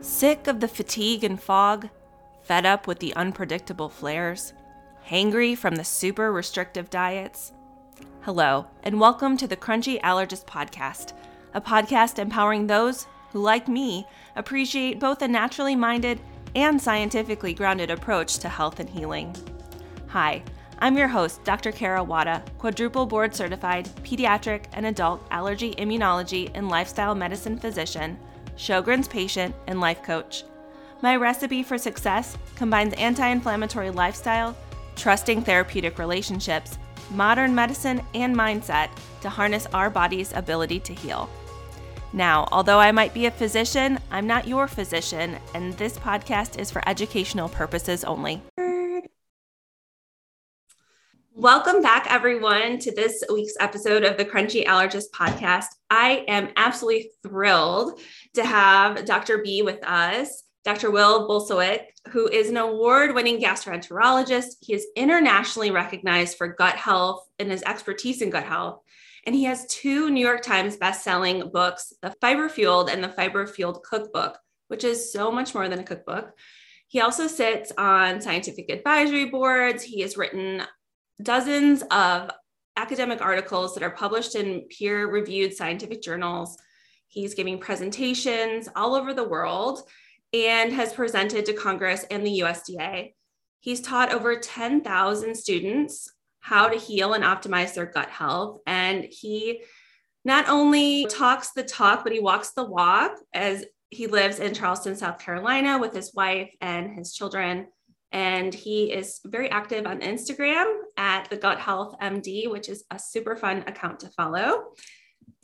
Sick of the fatigue and fog? Fed up with the unpredictable flares? Hangry from the super restrictive diets? Hello, and welcome to the Crunchy Allergist Podcast, a podcast empowering those who, like me, appreciate both a naturally minded and scientifically grounded approach to health and healing. Hi, I'm your host, Dr. Kara Wada, quadruple board certified pediatric and adult allergy immunology and lifestyle medicine physician, Sjogren's patient, and life coach. My recipe for success combines anti inflammatory lifestyle, trusting therapeutic relationships, modern medicine, and mindset to harness our body's ability to heal. Now, although I might be a physician, I'm not your physician, and this podcast is for educational purposes only. Welcome back, everyone, to this week's episode of the Crunchy Allergist Podcast. I am absolutely thrilled to have Dr. B with us, Dr. Will Bulsiewicz, who is an award winning gastroenterologist. He is internationally recognized for gut health and his expertise in gut health. And he has two New York Times best-selling books, The Fiber Fueled and The Fiber Fueled Cookbook, which is so much more than a cookbook. He also sits on scientific advisory boards. He has written dozens of academic articles that are published in peer reviewed scientific journals. He's giving presentations all over the world and has presented to Congress and the USDA. He's taught over 10,000 students how to heal and optimize their gut health. And he not only talks the talk, but he walks the walk as he lives in Charleston, South Carolina with his wife and his children. And he is very active on Instagram at the Gut Health MD, which is a super fun account to follow.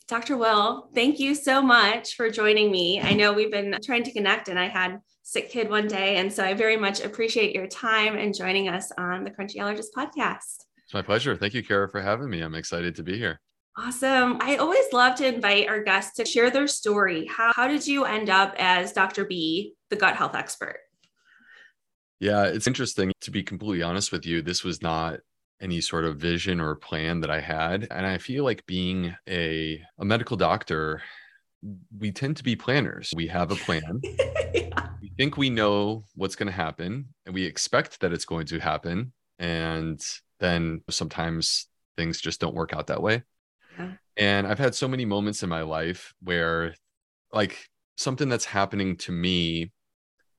Dr. Will, thank you so much for joining me. I know we've been trying to connect and I had sick kid one day. And so I very much appreciate your time and joining us on the Crunchy Allergist podcast. It's my pleasure. Thank you, Kara, for having me. I'm excited to be here. Awesome. I always love to invite our guests to share their story. How, how did you end up as Dr. B, the gut health expert? Yeah, it's interesting. To be completely honest with you, this was not any sort of vision or plan that I had. And I feel like being a, a medical doctor, we tend to be planners. We have a plan. yeah. We think we know what's going to happen and we expect that it's going to happen. And then sometimes things just don't work out that way. Yeah. And I've had so many moments in my life where, like, something that's happening to me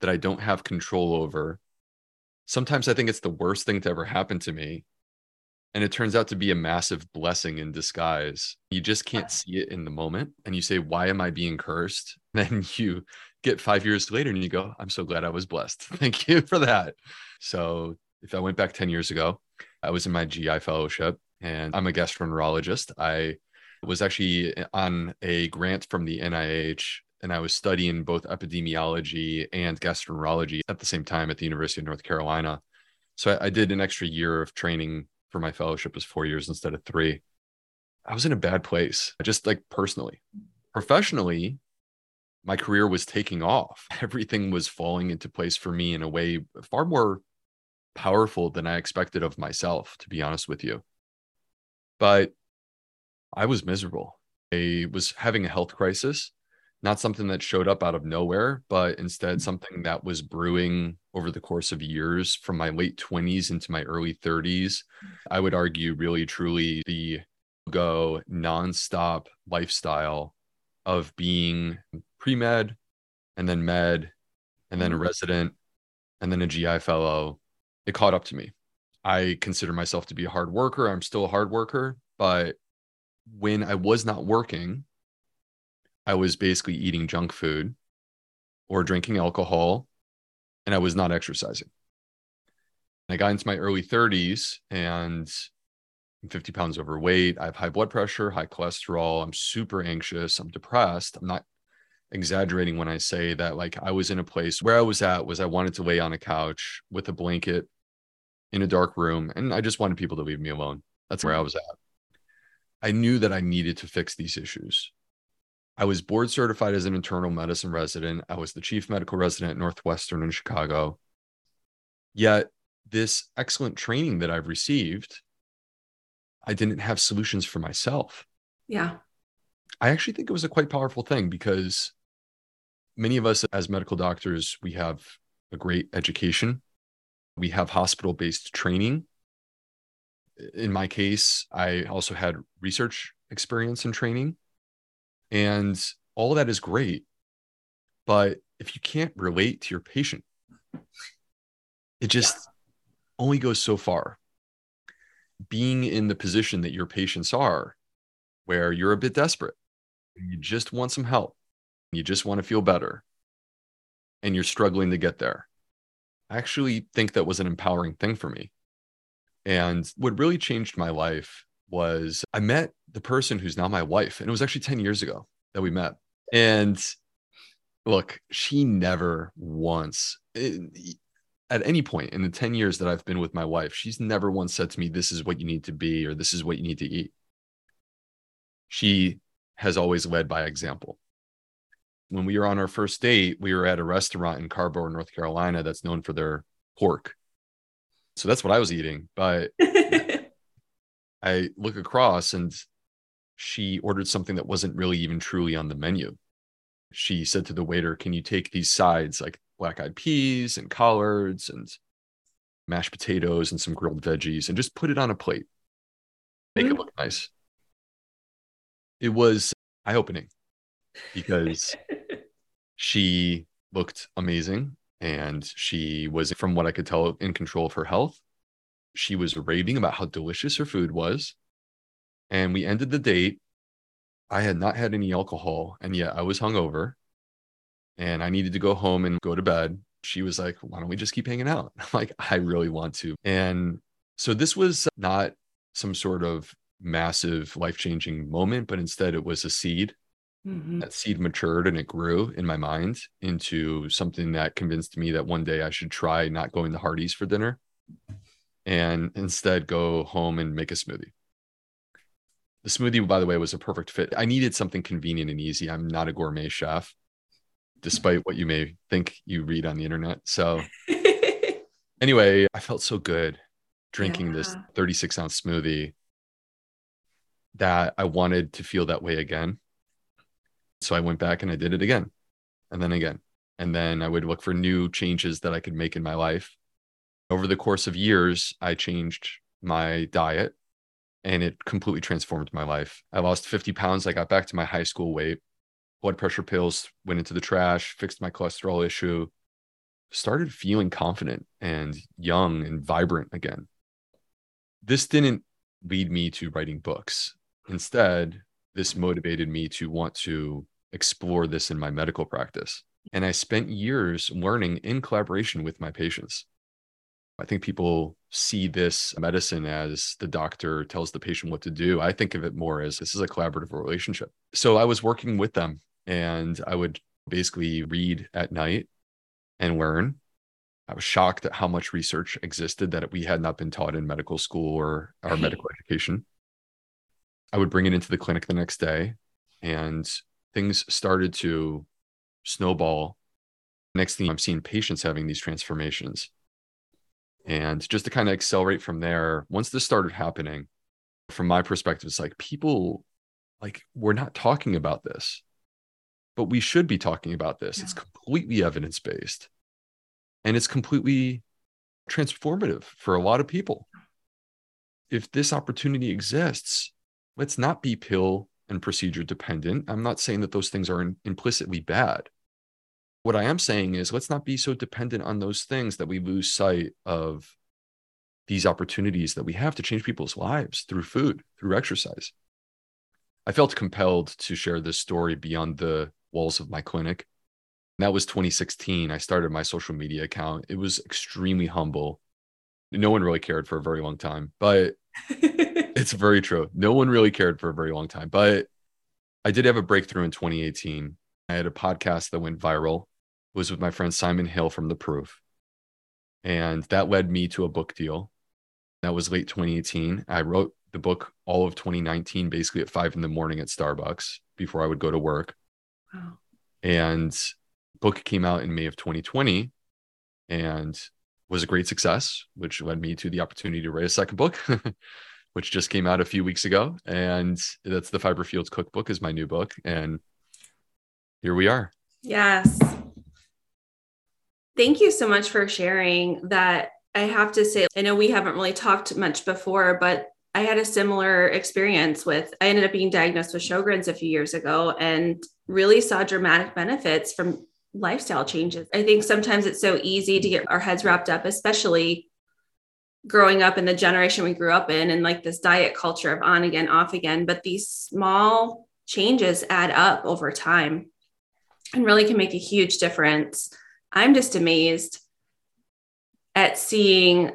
that I don't have control over sometimes I think it's the worst thing to ever happen to me. And it turns out to be a massive blessing in disguise. You just can't see it in the moment. And you say, Why am I being cursed? Then you get five years later and you go, I'm so glad I was blessed. Thank you for that. So if I went back 10 years ago, I was in my GI fellowship and I'm a gastroenterologist. I was actually eh, on a grant from the NIH and I was studying both epidemiology and gastroenterology at the same time at the University of North Carolina. So I, I did an extra year of training for my fellowship was four years instead of three. I was in a bad place, I just like personally. Professionally, my career was taking off. Everything was falling into place for me in a way far more powerful than I expected of myself, to be honest with you. But I was miserable. I was having a health crisis not something that showed up out of nowhere, but instead mm. something that was brewing over the course of years from my late 20s into my early 30s. I would argue, really, truly, the go nonstop lifestyle of being pre med and then med and then a mm. resident and then a GI fellow. It caught up to me. I consider myself to be a hard worker. I'm still a hard worker, but when I was not working, I was basically eating junk food or drinking alcohol, and I was not exercising. I got into my early 30s and I'm 50 pounds overweight. I have high blood pressure, high cholesterol. I'm super anxious. I'm depressed. I'm not exaggerating when I say that like I was in a place where I was at was I wanted to lay on a couch with a blanket in a dark room and I just wanted people to leave me alone. That's where I was at. I knew that I needed to fix these issues. I was board certified as an internal medicine resident. I was the chief medical resident at Northwestern in Chicago. Yet, this excellent training that I've received, I didn't have solutions for myself. Yeah. I actually think it was a quite powerful thing because many of us as medical doctors, we have a great education. We have hospital based training. In my case, I also had research experience and training. And all that is great. But if you can't relate to your patient, it just yeah. only goes so far. Being in the position that your patients are, where you're a bit desperate, you just want some help, you just want to feel better, and you're struggling to get there. I actually think that was an empowering thing for me. And what really changed my life was I met the person who's now my wife, and it was actually 10 years ago that we met. And look, she never once, at any point in the 10 years that I've been with my wife, she's never once said to me, This is what you need to be, or this is what you need to eat. She has always led by example. When we were on our first date, we were at a restaurant in Carrboro, North Carolina, that's known for their pork. So that's what I was eating. But I look across and she ordered something that wasn't really even truly on the menu. She said to the waiter, Can you take these sides like black eyed peas and collards and mashed potatoes and some grilled veggies and just put it on a plate? Make mm-hmm. it look nice. It was eye opening because she looked amazing and she was, from what I could tell, in control of her health. She was raving about how delicious her food was and we ended the date. I had not had any alcohol, and yet I was hungover, and I needed to go home and go to bed. She was like, "Why don't we just keep hanging out?" I'm like, "I really want to." And so this was not some sort of massive life changing moment, but instead it was a seed. Mm-hmm. That seed matured and it grew in my mind into something that convinced me that one day I should try not going to Hardee's for dinner and instead go home and make a smoothie. The smoothie, by the way, was a perfect fit. I needed something convenient and easy. I'm not a gourmet chef, despite what you may think you read on the internet. So, anyway, I felt so good drinking yeah. this 36 ounce smoothie that I wanted to feel that way again. So I went back and I did it again and then again. And then I would look for new changes that I could make in my life. Over the course of years, I changed my diet and it completely transformed my life. I lost 50 pounds. I got back to my high school weight. Blood pressure pills went into the trash, fixed my cholesterol issue, started feeling confident and young and vibrant again. This didn't lead me to writing books. Instead, this motivated me to want to explore this in my medical practice. And I spent years learning in collaboration with my patients. I think people see this medicine as the doctor tells the patient what to do. I think of it more as this is a collaborative relationship. So I was working with them and I would basically read at night and learn. I was shocked at how much research existed that we had not been taught in medical school or our medical education. I would bring it into the clinic the next day and things started to snowball. Next thing I'm seeing patients having these transformations and just to kind of accelerate from there, once this started happening, from my perspective, it's like people like we're not talking about this, but we should be talking about this. Yeah. It's completely evidence based and it's completely transformative for a lot of people. If this opportunity exists, let's not be pill and procedure dependent. I'm not saying that those things are in, implicitly bad, what I am saying is let's not be so dependent on those things that we lose sight of these opportunities that we have to change people's lives through food, through exercise. I felt compelled to share this story beyond the walls of my clinic. And that was 2016. I started my social media account. It was extremely humble. No one really cared for a very long time, but it's very true. No one really cared for a very long time, but I did have a breakthrough in 2018. I had a podcast that went viral was with my friend Simon Hill from The Proof. And that led me to a book deal. That was late 2018. I wrote the book all of 2019, basically at five in the morning at Starbucks before I would go to work. Wow. And book came out in May of 2020 and was a great success, which led me to the opportunity to write a second book, which just came out a few weeks ago. And that's the Fiber Fueled Cookbook is my new book. And here we are. Yes. Thank you so much for sharing that. I have to say, I know we haven't really talked much before, but I had a similar experience with, I ended up being diagnosed with Sjogren's a few years ago and really saw dramatic benefits from lifestyle changes. I think sometimes it's so easy to get our heads wrapped up, especially growing up in the generation we grew up in and like this diet culture of on again, off again. But these small changes add up over time and really can make a huge difference. I'm just amazed at seeing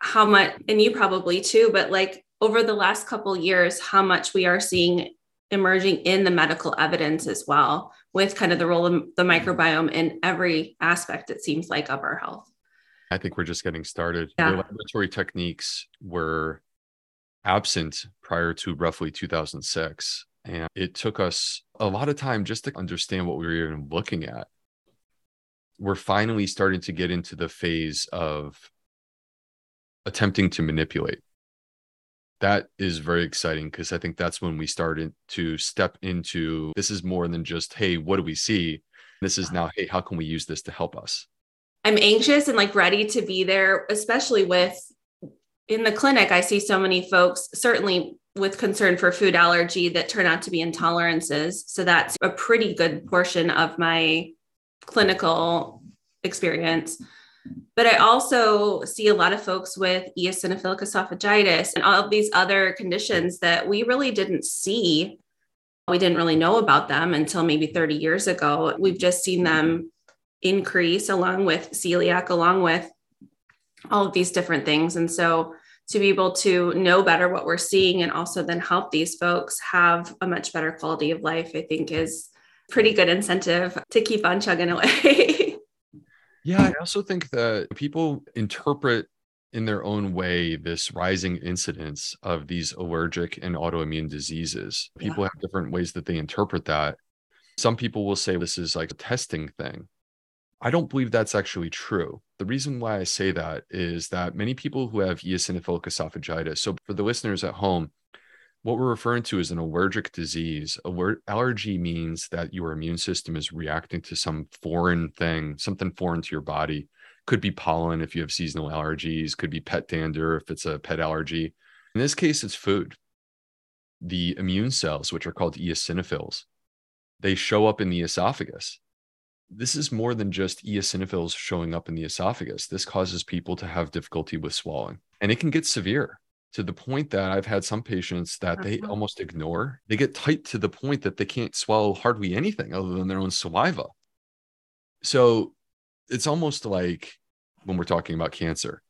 how much, and you probably too, but like over the last couple years, how much we are seeing emerging in the medical evidence as well, with kind of the role of the microbiome in every aspect, it seems like, of our health. I think we're just getting started. Yeah. Laboratory techniques were absent prior to roughly 2006. And it took us a lot of time just to understand what we were even looking at. We're finally starting to get into the phase of attempting to manipulate. That is very exciting because I think that's when we started to step into this is more than just, hey, what do we see? This is now, hey, how can we use this to help us? I'm anxious and like ready to be there, especially with in the clinic. I see so many folks, certainly with concern for food allergy, that turn out to be intolerances. So that's a pretty good portion of my clinical experience. But I also see a lot of folks with eosinophilic esophagitis and all of these other conditions that we really didn't see. We didn't really know about them until maybe 30 years ago. We've just seen them increase along with celiac, along with all of these different things. And so to be able to know better what we're seeing and also then help these folks have a much better quality of life, I think is pretty good incentive to keep on chugging away. yeah, I also think that people interpret in their own way this rising incidence of these allergic and autoimmune diseases. People yeah. have different ways that they interpret that. Some people will say this is like a testing thing. I don't believe that's actually true. The reason why I say that is that many people who have eosinophilic esophagitis, so for the listeners at home, what we're referring to is an allergic disease. Allergy means that your immune system is reacting to some foreign thing, something foreign to your body. Could be pollen if you have seasonal allergies, could be pet dander if it's a pet allergy. In this case, it's food. The immune cells, which are called eosinophils, they show up in the esophagus this is more than just eosinophils showing up in the esophagus. This causes people to have difficulty with swallowing, and it can get severe to the point that I've had some patients that they uh-huh. almost ignore. They get tight to the point that they can't swallow hardly anything other than their own saliva. So it's almost like when we're talking about cancer,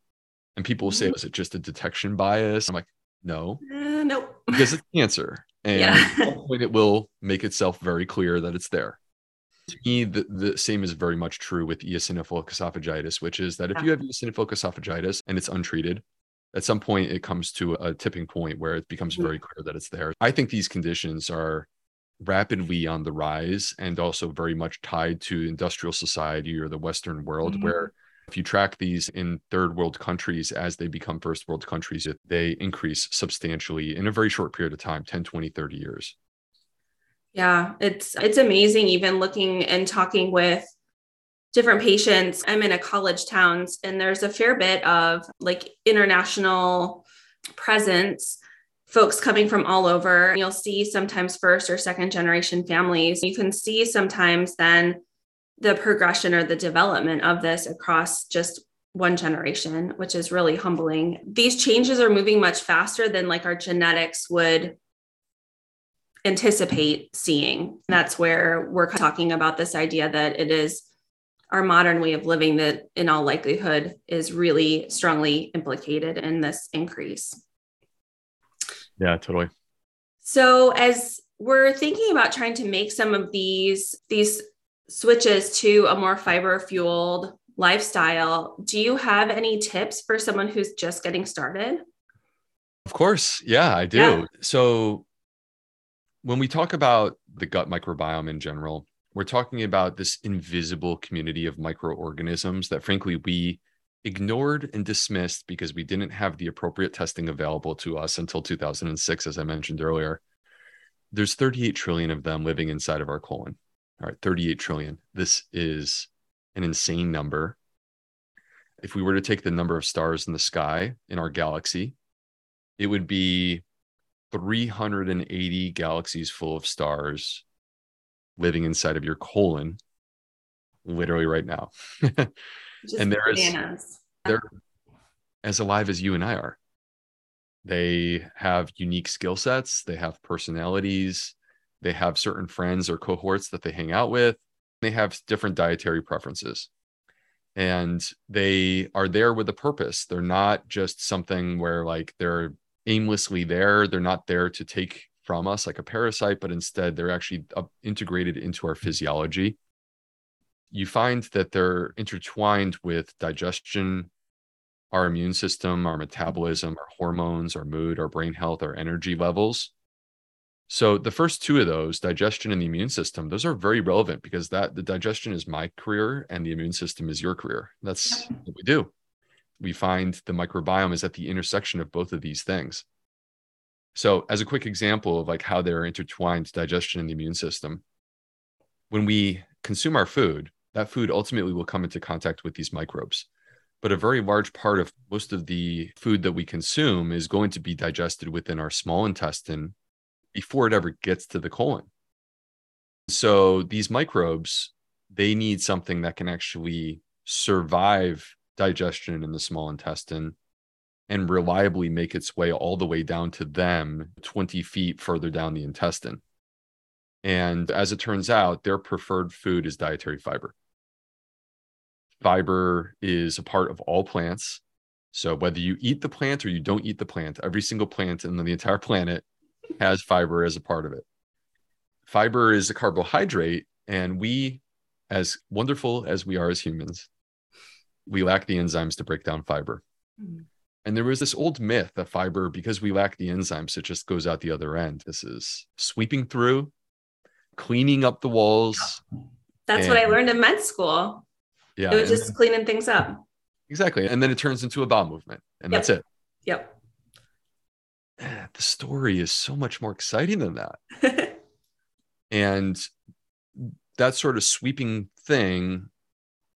and people will say, mm-hmm. "Is it just a detection bias?" I'm like, "No, uh, nope," because it's cancer, and yeah. at some point it will make itself very clear that it's there to me, the, the same is very much true with eosinophilic esophagitis, which is that if you have eosinophilic esophagitis and it's untreated, at some point it comes to a tipping point where it becomes mm-hmm. very clear that it's there. I think these conditions are rapidly on the rise and also very much tied to industrial society or the Western world, mm-hmm. where if you track these in third world countries as they become first world countries, they increase substantially in a very short period of time 10, 20, 30 years. Yeah, it's it's amazing even looking and talking with different patients. I'm in a college towns and there's a fair bit of like international presence folks coming from all over. You'll see sometimes first or second generation families. You can see sometimes then the progression or the development of this across just one generation, which is really humbling. These changes are moving much faster than like our genetics would anticipate seeing. That's where we're talking about this idea that it is our modern way of living that, in all likelihood, is really strongly implicated in this increase. Yeah, totally. So, as we're thinking about trying to make some of these these switches to a more fiber fueled lifestyle, do you have any tips for someone who's just getting started? Of course. Yeah, I do. Yeah. So, when we talk about the gut microbiome in general, we're talking about this invisible community of microorganisms that, frankly, we ignored and dismissed because we didn't have the appropriate testing available to us until 2006, as I mentioned earlier. There's 38 trillion of them living inside of our colon. All right, 38 trillion. This is an insane number. If we were to take the number of stars in the sky in our galaxy, it would be 380 galaxies full of stars living inside of your colon, literally right now. and there is, they're as alive as you and I are. They have unique skill sets, they have personalities, they have certain friends or cohorts that they hang out with, they have different dietary preferences. And they are there with a purpose. They're not just something where like they're aimlessly there. They're not there to take from us like a parasite, but instead they're actually integrated into our physiology. You find that they're intertwined with digestion, our immune system, our metabolism, our hormones, our mood, our brain health, our energy levels. So the first two of those, digestion and the immune system, those are very relevant because that the digestion is my career and the immune system is your career. That's what we do. We find the microbiome is at the intersection of both of these things. So as a quick example of like how they're intertwined, digestion and the immune system, when we consume our food, that food ultimately will come into contact with these microbes but a very large part of most of the food that we consume is going to be digested within our small intestine before it ever gets to the colon. So these microbes, they need something that can actually survive digestion in the small intestine and reliably make its way all the way down to them 20 feet further down the intestine. And as it turns out, their preferred food is dietary fiber fiber is a part of all plants. So whether you eat the plant or you don't eat the plant, every single plant in the entire planet has fiber as a part of it. Fiber is a carbohydrate, and we, as wonderful as we are as humans, we lack the enzymes to break down fiber. Mm-hmm. And there was this old myth that fiber, because we lack the enzymes, it just goes out the other end. This is sweeping through, cleaning up the walls. That's and, what I learned in med school. Yeah. It was just then, cleaning things up. Exactly. And then it turns into a bowel movement. And yep. that's it. Yep. Ah, the story is so much more exciting than that. and that sort of sweeping thing,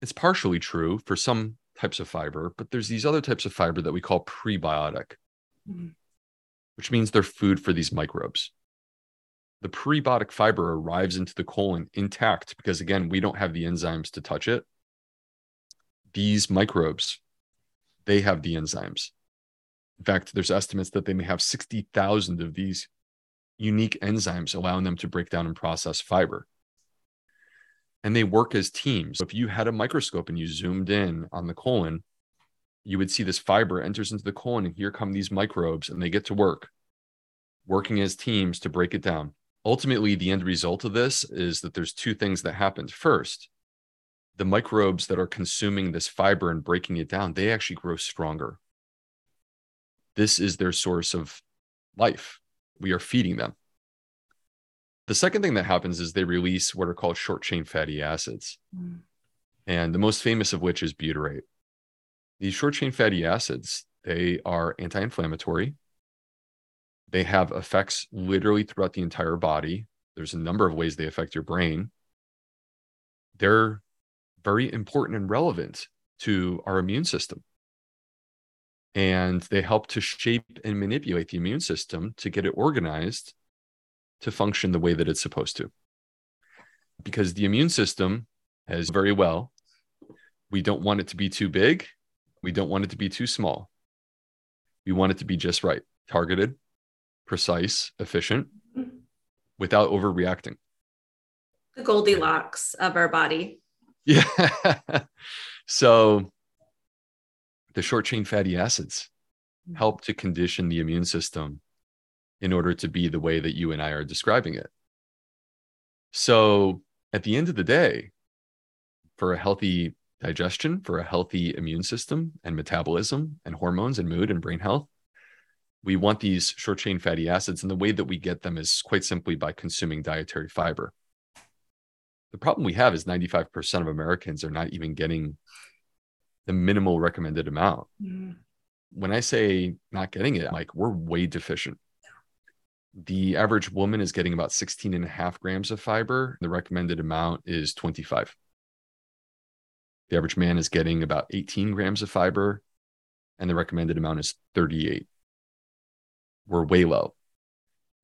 it's partially true for some types of fiber, but there's these other types of fiber that we call prebiotic, mm-hmm. which means they're food for these microbes. The prebiotic fiber arrives into the colon intact because, again, we don't have the enzymes to touch it these microbes, they have the enzymes. In fact, there's estimates that they may have 60,000 of these unique enzymes allowing them to break down and process fiber. And they work as teams. So if you had a microscope and you zoomed in on the colon, you would see this fiber enters into the colon, and here come these microbes, and they get to work, working as teams to break it down. Ultimately, the end result of this is that there's two things that happened. First, the microbes that are consuming this fiber and breaking it down, they actually grow stronger. This is their source of life. We are feeding them. The second thing that happens is they release what are called short chain fatty acids. Mm. And the most famous of which is butyrate. These short chain fatty acids, they are anti inflammatory. They have effects literally throughout the entire body. There's a number of ways they affect your brain. They're very important and relevant to our immune system. And they help to shape and manipulate the immune system to get it organized to function the way that it's supposed to. Because the immune system has very well, we don't want it to be too big. We don't want it to be too small. We want it to be just right, targeted, precise, efficient, without overreacting. The Goldilocks of our body. Yeah. so the short chain fatty acids mm. help to condition the immune system in order to be the way that you and I are describing it. So at the end of the day, for a healthy digestion, for a healthy immune system and metabolism and hormones and mood and brain health, we want these short chain fatty acids. And the way that we get them is quite simply by consuming dietary fiber. The problem we have is 95% of Americans are not even getting the minimal recommended amount. Mm. When I say not getting it, like we're way deficient. The average woman is getting about 16 and a half grams of fiber. The recommended amount is 25. The average man is getting about 18 grams of fiber, and the recommended amount is 38. We're way low.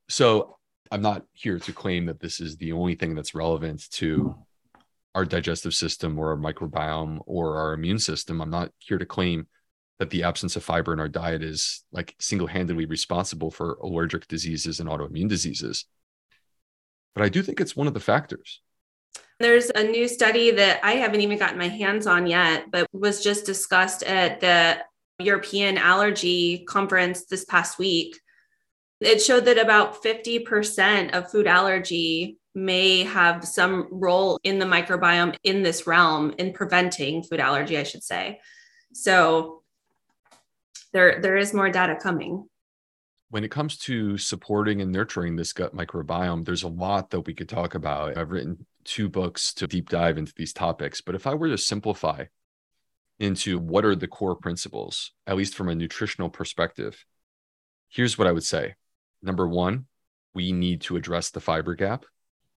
So I'm not here to claim that this is the only thing that's relevant to our digestive system or our microbiome or our immune system. I'm not here to claim that the absence of fiber in our diet is like single-handedly responsible for allergic diseases and autoimmune diseases. But I do think it's one of the factors. There's a new study that I haven't even gotten my hands on yet, but was just discussed at the European Allergy Conference this past week. It showed that about 50% of food allergy may have some role in the microbiome in this realm in preventing food allergy, I should say. So there, there is more data coming. When it comes to supporting and nurturing this gut microbiome, there's a lot that we could talk about. I've written two books to deep dive into these topics, but if I were to simplify into what are the core principles, at least from a nutritional perspective, here's what I would say. Number one, we need to address the fiber gap.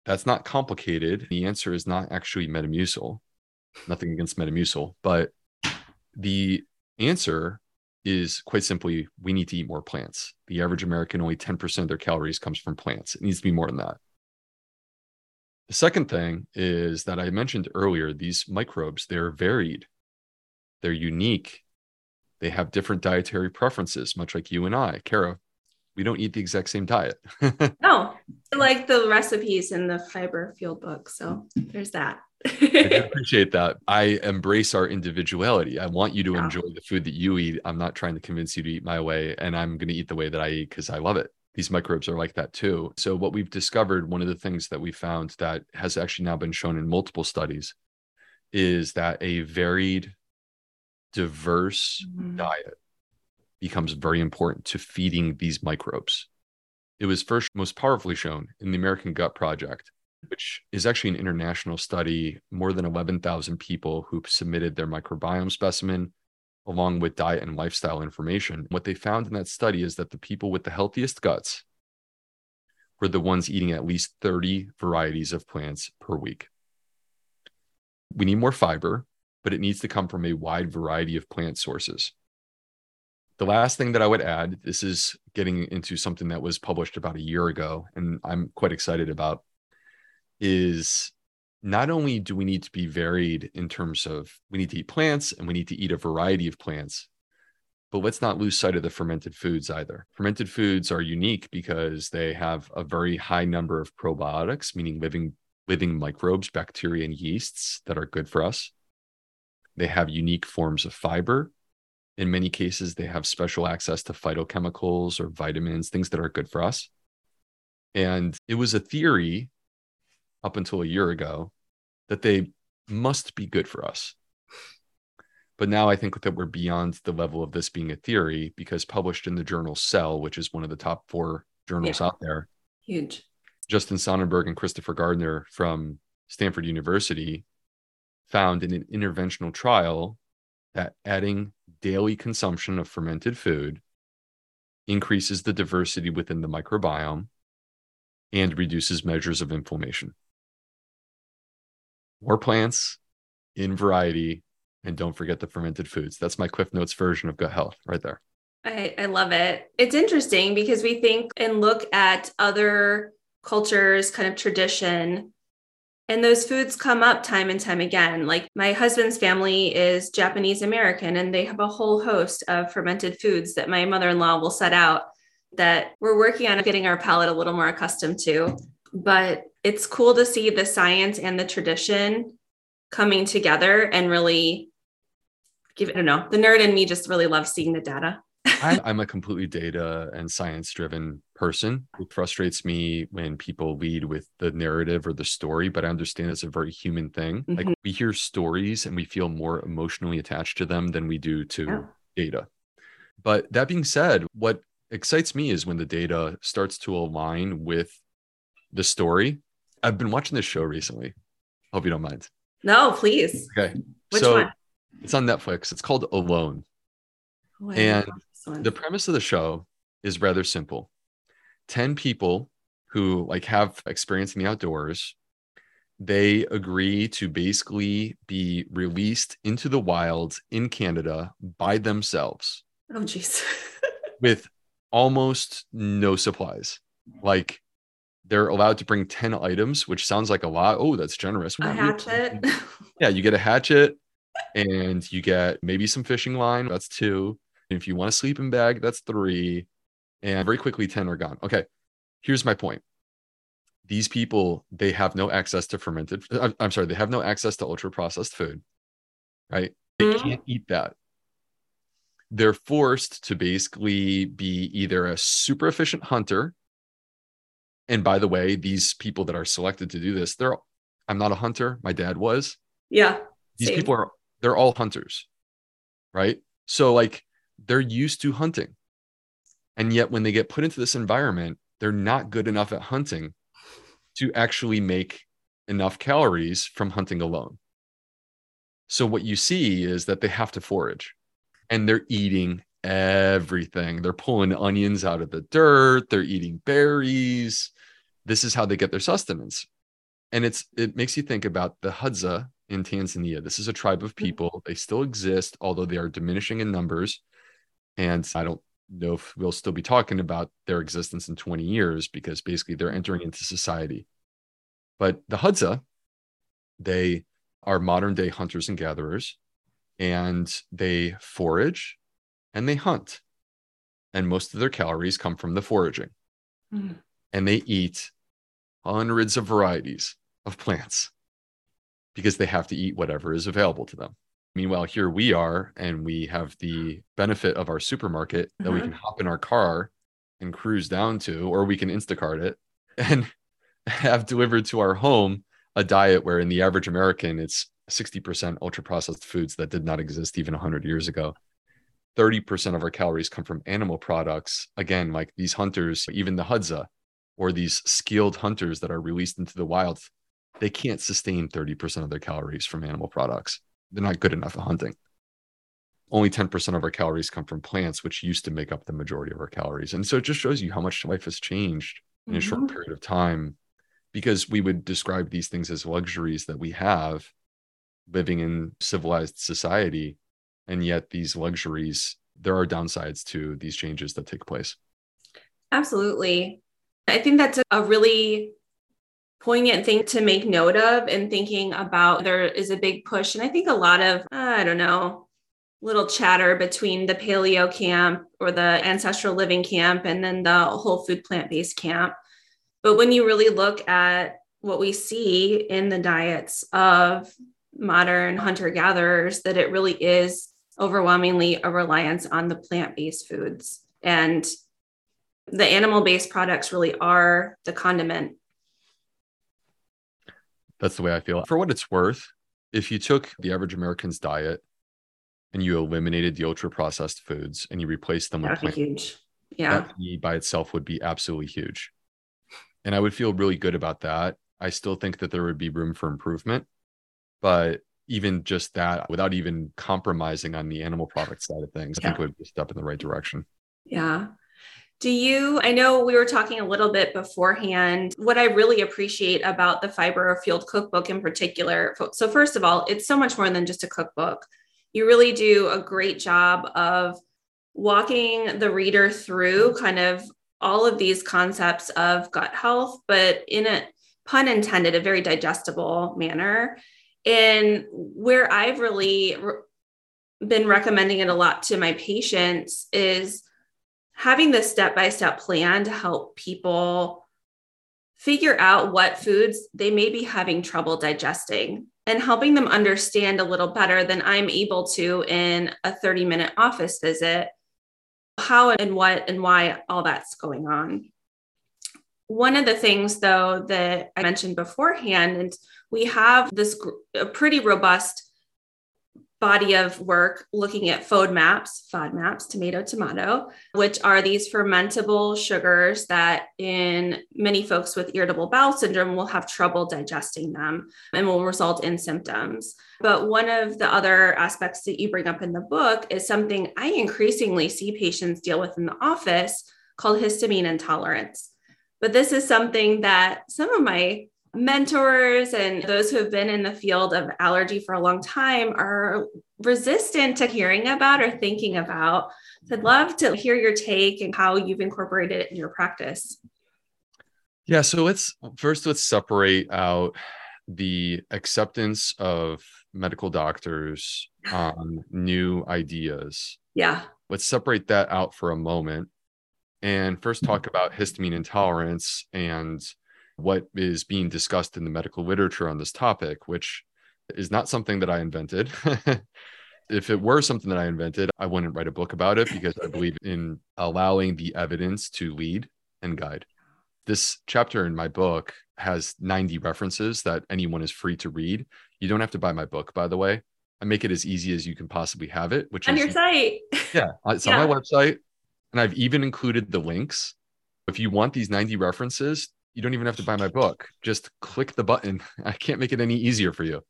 That's not complicated. The answer is not actually Metamucil. Nothing against Metamucil, but the answer is quite simply we need to eat more plants. The average American, only 10% of their calories comes from plants. It needs to be more than that. The second thing is that I mentioned earlier these microbes, they're varied, they're unique, they have different dietary preferences, much like you and I. Kara, we don't eat the exact same diet. no, I like the recipes in the Fiber Fueled book. So there's that. I appreciate that. I embrace our individuality. I want you to yeah. enjoy the food that you eat. I'm not trying to convince you to eat my way, and I'm going to eat the way that I eat because I love it. These microbes are like that too. So, what we've discovered, one of the things that we found that has actually now been shown in multiple studies, is that a varied, diverse mm-hmm. diet becomes very important to feeding these microbes. It was first most powerfully shown in the American Gut Project, which is actually an international study, more than 11,000 people who submitted their microbiome specimen along with diet and lifestyle information. What they found in that study is that the people with the healthiest guts were the ones eating at least 30 varieties of plants per week. We need more fiber, but it needs to come from a wide variety of plant sources. The last thing that I would add this is getting into something that was published about a year ago, and I'm quite excited about is not only do we need to be varied in terms of we need to eat plants and we need to eat a variety of plants, but let's not lose sight of the fermented foods either. Fermented foods are unique because they have a very high number of probiotics, meaning living living microbes, bacteria and yeasts that are good for us. They have unique forms of fiber in many cases, they have special access to phytochemicals or vitamins, things that are good for us. And it was a theory up until a year ago that they must be good for us. But now I think that we're beyond the level of this being a theory because published in the journal Cell, which is one of the top four journals yeah. out there. Huge. Justin Sonnenberg and Christopher Gardner from Stanford University found in an interventional trial that adding daily consumption of fermented food increases the diversity within the microbiome and reduces measures of inflammation. More plants in variety, and don't forget the fermented foods. That's my Cliff Notes version of gut health right there. I, I love it. It's interesting because we think and look at other cultures, kind of tradition, and those foods come up time and time again. Like my husband's family is Japanese American, and they have a whole host of fermented foods that my mother in law will set out that we're working on getting our palate a little more accustomed to. But it's cool to see the science and the tradition coming together and really give, I don't know, the nerd in me just really loves seeing the data. I'm a completely data and science driven person. It frustrates me when people lead with the narrative or the story, but I understand it's a very human thing. Mm-hmm. Like we hear stories and we feel more emotionally attached to them than we do to yeah. data. But that being said, what excites me is when the data starts to align with the story. I've been watching this show recently. Hope you don't mind. No, please. Okay. Which so one? It's on Netflix. It's called Alone. Oh, and the premise of the show is rather simple 10 people who like have experience in the outdoors they agree to basically be released into the wild in Canada by themselves. Oh, jeez. with almost no supplies. Like they're allowed to bring 10 items, which sounds like a lot. Oh, that's generous. A hatchet. yeah, you get a hatchet and you get maybe some fishing line. That's two. And if you want a sleeping bag, that's three. And very quickly, 10 are gone. Okay. Here's my point. These people, they have no access to fermented. I'm sorry, they have no access to ultra processed food, right? They mm-hmm. can't eat that. They're forced to basically be either a super efficient hunter. And by the way, these people that are selected to do this, they're, I'm not a hunter. My dad was. Yeah. These same. people are, they're all hunters, right? So, like, they're used to hunting. And yet, when they get put into this environment, they're not good enough at hunting to actually make enough calories from hunting alone. So, what you see is that they have to forage and they're eating everything. They're pulling onions out of the dirt, they're eating berries. This is how they get their sustenance. And it's it makes you think about the Hadza in Tanzania. This is a tribe of mm-hmm. people. They still exist, although they are diminishing in numbers. And I don't know if we'll still be talking about their existence in 20 years because basically they're entering into society. But the Hadza, they are modern day hunters and gatherers, and they forage and they hunt. And most of their calories come from the foraging. Mm. And they eat hundreds of varieties of plants because they have to eat whatever is available to them. Meanwhile, here we are, and we have the benefit of our supermarket mm-hmm. that we mm-hmm. can hop in our car and cruise down to, or we can Instacart it and have delivered to our home a diet where in the average American, it's 60% ultra processed foods that did not exist even 100 years ago. 30% of our calories come from animal products. Again, like these hunters, even the Hadza or these skilled hunters that are released into the wild, they can't sustain 30% of their calories from animal products they're not good enough at hunting. Only 10% of our calories come from plants, which used to make up the majority of our calories. And so it just shows you how much life has changed in mm-hmm. a short mm-hmm. period of time because we would describe these things as luxuries that we have living in civilized society. And yet, these luxuries, there are downsides to these changes that take place. Absolutely. I think that's a really poignant thing to make note of and thinking about there is a big push. And i think a lot of uh, i don't know little chatter between the paleo camp or the ancestral living camp and then the whole food plant-based camp. But when you really look at what we see in the diets of modern hunter gatherers that it really is overwhelmingly a reliance on the plant-based foods. And the animal-based products really are the condiment that's the way I feel. For what it's worth, if you took the average American's diet and you eliminated the ultra processed foods and you replaced them That'd with plant, huge. Yeah. That by itself would be absolutely huge. And I would feel really good about that. I still think that there would be room for improvement, but even just that without even compromising on the animal product side of things, I think would be a step in the right direction. Yeah. Do you? I know we were talking a little bit beforehand. What I really appreciate about the Fiber Fueled Cookbook in particular. So, first of all, it's so much more than just a cookbook. You really do a great job of walking the reader through kind of all of these concepts of gut health, but in a pun intended, a very digestible manner. And where I've really re- been recommending it a lot to my patients is having this step by step plan to help people figure out what foods they may be having trouble digesting and helping them understand a little better than I'm able to in a 30 minute office visit how and what and why all that's going on. One of the things, though, that I mentioned beforehand, and we have this a pretty robust body of work looking at FODMAPs, FODMAPs, tomato, tomato, which are these fermentable sugars that in many folks with irritable bowel syndrome will have trouble digesting them and will result in symptoms. But one of the other aspects that you bring up in the book is something I increasingly see patients deal with in the office called histamine intolerance. But this is something that some of my mentors and those who have been in the field of allergy for a long time are resistant to hearing about or thinking about. So I'd love to hear your take and how you've incorporated it in your practice. Yeah, so let's first let's separate out the acceptance of medical doctors on new ideas. Yeah. Let's separate that out for a moment and first talk mm-hmm. about histamine intolerance and what is being discussed in the medical literature on this topic, which is not something that I invented. if it were something that I invented, I wouldn't write a book about it because I believe in allowing the evidence to lead and guide. This chapter in my book has 90 references that anyone is free to read. You don't have to buy my book, by the way. I make it as easy as you can possibly have it, which on is your site. Yeah, it's yeah. on my website. And I've even included the links. If you want these 90 references, you don't even have to buy my book. Just click the button. I can't make it any easier for you.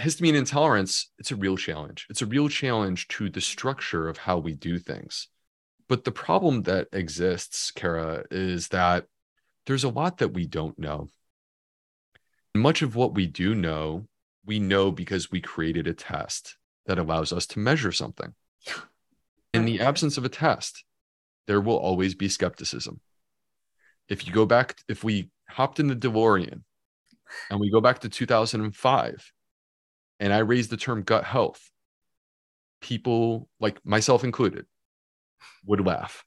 Histamine intolerance, it's a real challenge. It's a real challenge to the structure of how we do things. But the problem that exists, Kara, is that there's a lot that we don't know. Much of what we do know, we know because we created a test that allows us to measure something. In the absence of a test, there will always be skepticism. If you go back, if we hopped in the DeLorean and we go back to 2005 and I raised the term gut health, people like myself included would laugh.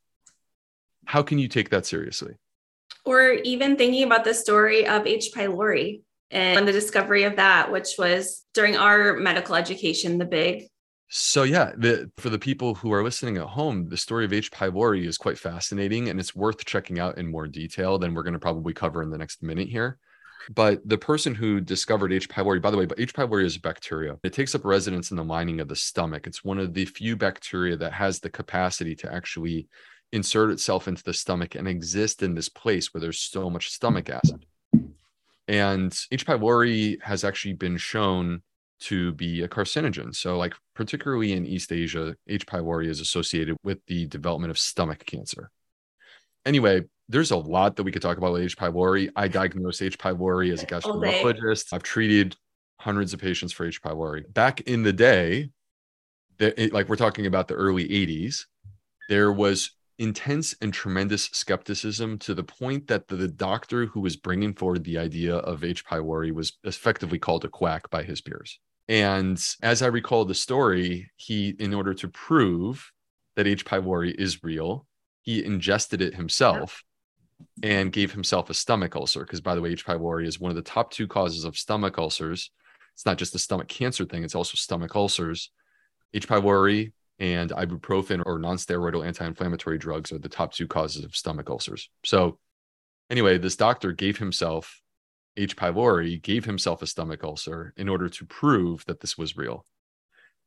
How can you take that seriously? Or even thinking about the story of H. pylori and the discovery of that, which was during our medical education, the big so yeah, the, for the people who are listening at home, the story of H. pylori is quite fascinating, and it's worth checking out in more detail than we're going to probably cover in the next minute here. But the person who discovered H. pylori, by the way, but H. pylori is a bacteria. It takes up residence in the lining of the stomach. It's one of the few bacteria that has the capacity to actually insert itself into the stomach and exist in this place where there's so much stomach acid. And H. pylori has actually been shown to be a carcinogen. So, like particularly in East Asia, H. pylori is associated with the development of stomach cancer. Anyway, there's a lot that we could talk about with H. pylori. I diagnosed H. pylori as a gastroenterologist. I've treated hundreds of patients for H. pylori. Back in the day, the, like we're talking about the early 80s, there was intense and tremendous skepticism to the point that the, the, doctor who was bringing forward the idea of H. pylori was effectively called a quack by his peers. And as I recall the story, he, in order to prove that H. pylori is real, he ingested it himself and gave himself a stomach ulcer. Because, by the way, H. pylori is one of the top two causes of stomach ulcers. It's not just the stomach cancer thing, it's also stomach ulcers. H. pylori and ibuprofen or nonsteroidal anti-inflammatory drugs are the top two causes of stomach ulcers. So, anyway, this doctor gave himself H. pylori gave himself a stomach ulcer in order to prove that this was real.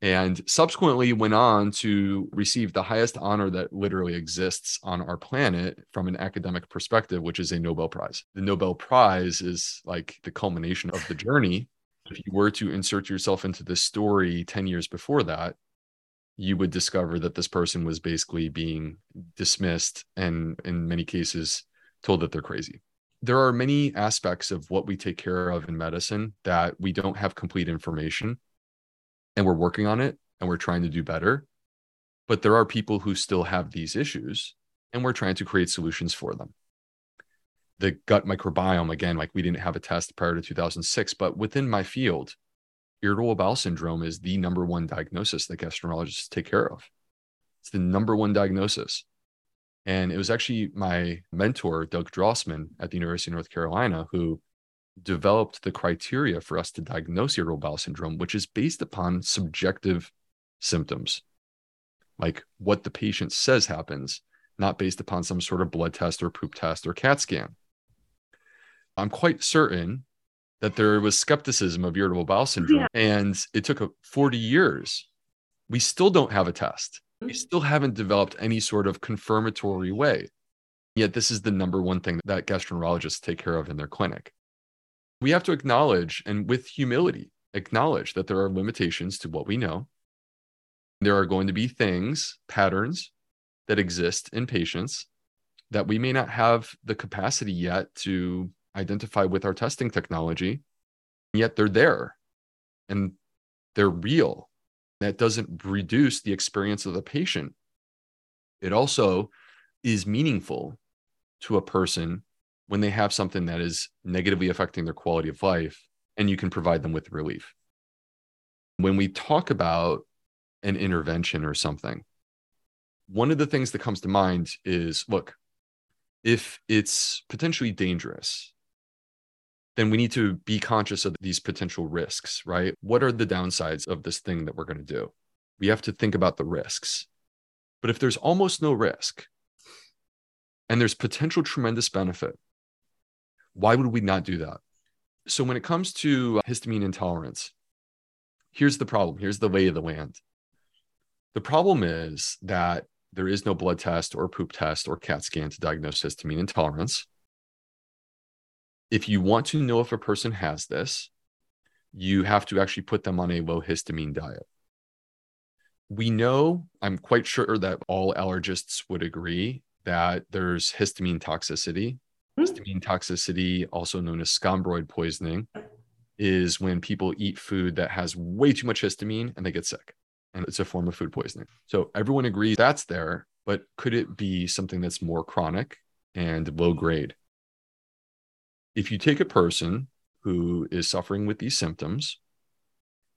And subsequently went on to receive the highest honor that literally exists on our planet from an academic perspective, which is a Nobel Prize. The Nobel Prize is like the culmination of the journey. If you were to insert yourself into this story 10 years before that, you would discover that this person was basically being dismissed and in many cases told that they're crazy there are many aspects of what we take care of in medicine that we don't have complete information and we're working on it and we're trying to do better. But there are people who still have these issues and we're trying to create solutions for them. The gut microbiome again like we didn't have a test prior to 2006 but within my field irritable bowel syndrome is the number one diagnosis that gastroenterologists take care of. It's the number one diagnosis and it was actually my mentor, Doug Drossman at the University of North Carolina, who developed the criteria for us to diagnose irritable bowel syndrome, which is based upon subjective symptoms, like what the patient says happens, not based upon some sort of blood test or poop test or CAT scan. I'm quite certain that there was skepticism of irritable bowel syndrome, yeah. and it took 40 years. We still don't have a test Mm-hmm. we still haven't developed any sort of confirmatory way. Yet, this is the number one thing that gastroenterologists take care of in their clinic. We have to acknowledge and with humility, acknowledge that there are limitations to what we know. There are going to be things, patterns that exist in patients that we may not have the capacity yet to identify with our testing technology, yet they're there and they're real. That doesn't reduce the experience of the patient. It also is meaningful to a person when they have something that is negatively affecting their quality of life and you can provide them with relief. When we talk about an intervention or something, one of the things that comes to mind is look, if it's potentially dangerous, then we need to be conscious of these potential risks, right? What are the downsides of this thing that we're going to do? We have to think about the risks. But if there's almost no risk and there's potential tremendous benefit, why would we not do that? So, when it comes to histamine intolerance, here's the problem. Here's the lay of the land. The problem is that there is no blood test or poop test or CAT scan to diagnose histamine intolerance. If you want to know if a person has this, you have to actually put them on a low histamine diet. We know, I'm quite sure that all allergists would agree that there's histamine toxicity. Mm-hmm. Histamine toxicity, also known as scombroid poisoning, is when people eat food that has way too much histamine and they get sick and it's a form of food poisoning. So everyone agrees that's there, but could it be something that's more chronic and low grade? If you take a person who is suffering with these symptoms,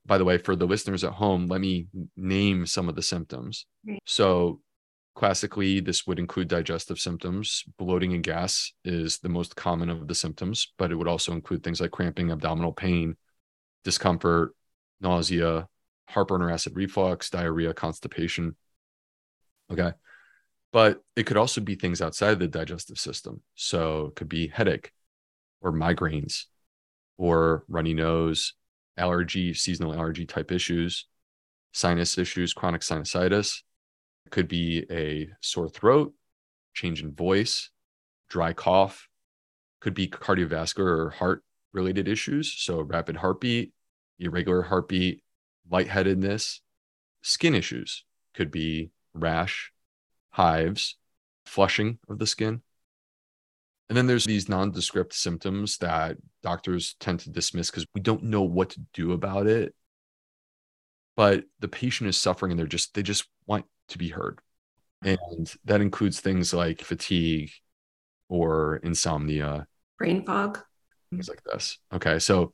by the way, for the listeners at home, let me name some of the symptoms. So, classically, this would include digestive symptoms. Bloating and gas is the most common of the symptoms, but it would also include things like cramping, abdominal pain, discomfort, nausea, heartburn or acid reflux, diarrhea, constipation. Okay. But it could also be things outside of the digestive system. So it could be headache or migraines or runny nose, allergy, seasonal allergy type issues, sinus issues, chronic sinusitis. It could be a sore throat, change in voice, dry cough, could be cardiovascular or heart related issues. So rapid heartbeat, irregular heartbeat, lightheadedness, skin issues could be rash, hives, flushing of the skin. And then there's these nondescript symptoms that doctors tend to dismiss because we don't know what to do about it. But the patient is suffering and they're just, they just want to be heard. And that includes things like fatigue or insomnia, brain fog, things like this. Okay. So